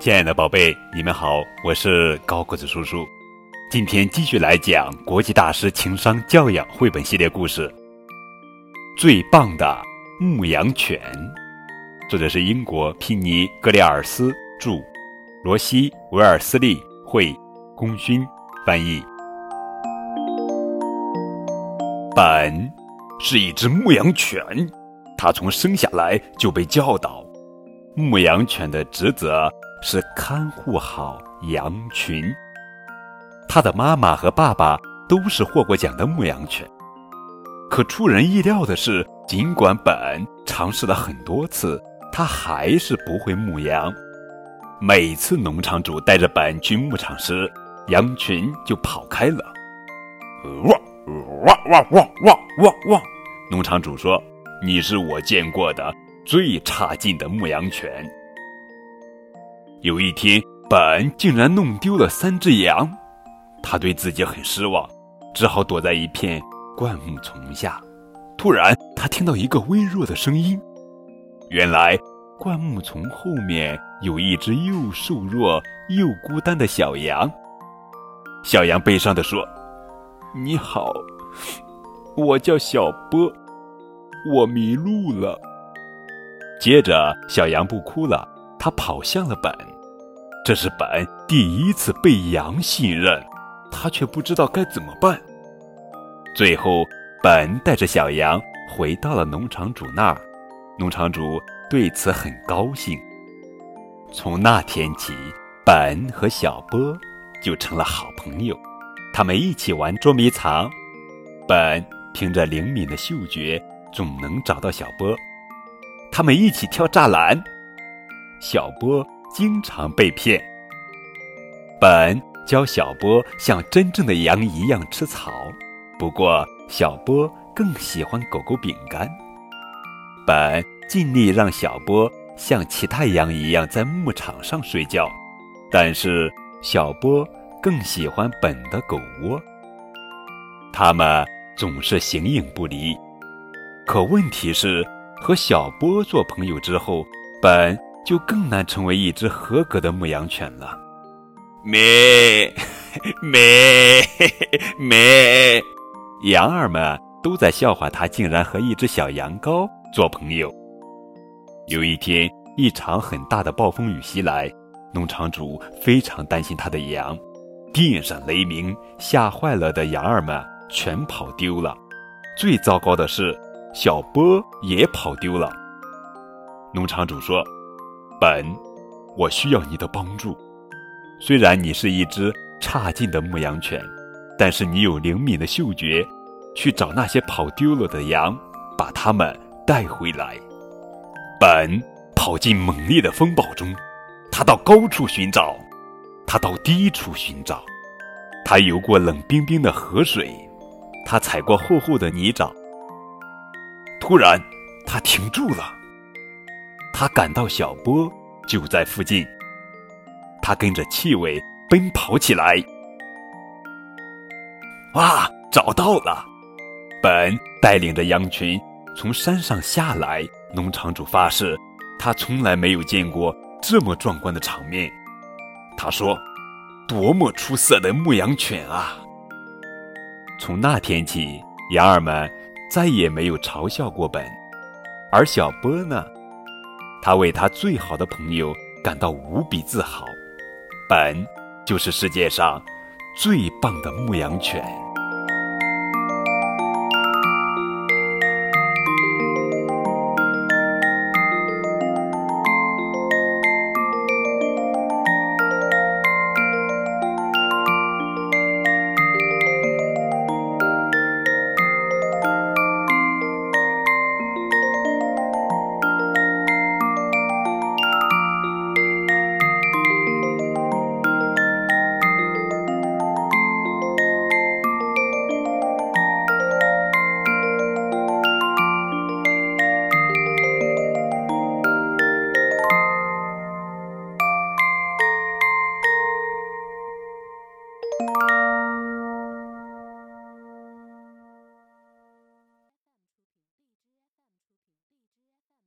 亲爱的宝贝，你们好，我是高个子叔叔。今天继续来讲国际大师情商教养绘本系列故事《最棒的牧羊犬》，作者是英国皮尼·格里尔斯著，罗西·维尔斯利绘，功勋翻译。本是一只牧羊犬，它从生下来就被教导，牧羊犬的职责是看护好羊群。他的妈妈和爸爸都是获过奖的牧羊犬，可出人意料的是，尽管本尝试了很多次，他还是不会牧羊。每次农场主带着本去牧场时，羊群就跑开了。汪汪汪汪汪汪汪！农场主说：“你是我见过的最差劲的牧羊犬。”有一天，本竟然弄丢了三只羊。他对自己很失望，只好躲在一片灌木丛下。突然，他听到一个微弱的声音。原来，灌木丛后面有一只又瘦弱又孤单的小羊。小羊悲伤地说：“你好，我叫小波，我迷路了。”接着，小羊不哭了，它跑向了本。这是本第一次被羊信任。他却不知道该怎么办。最后，本带着小羊回到了农场主那儿，农场主对此很高兴。从那天起，本和小波就成了好朋友。他们一起玩捉迷藏，本凭着灵敏的嗅觉总能找到小波。他们一起跳栅栏，小波经常被骗。本。教小波像真正的羊一样吃草，不过小波更喜欢狗狗饼干。本尽力让小波像其他羊一样在牧场上睡觉，但是小波更喜欢本的狗窝。他们总是形影不离。可问题是，和小波做朋友之后，本就更难成为一只合格的牧羊犬了。咩咩咩！羊儿们都在笑话他，竟然和一只小羊羔做朋友。有一天，一场很大的暴风雨袭来，农场主非常担心他的羊。电闪雷鸣，吓坏了的羊儿们全跑丢了。最糟糕的是，小波也跑丢了。农场主说：“本，我需要你的帮助。”虽然你是一只差劲的牧羊犬，但是你有灵敏的嗅觉，去找那些跑丢了的羊，把它们带回来。本跑进猛烈的风暴中，他到高处寻找，他到低处寻找，他游过冷冰冰的河水，他踩过厚厚的泥沼。突然，他停住了，他感到小波就在附近。他跟着气味奔跑起来。哇，找到了！本带领着羊群从山上下来。农场主发誓，他从来没有见过这么壮观的场面。他说：“多么出色的牧羊犬啊！”从那天起，羊儿们再也没有嘲笑过本。而小波呢？他为他最好的朋友感到无比自豪。本就是世界上最棒的牧羊犬。you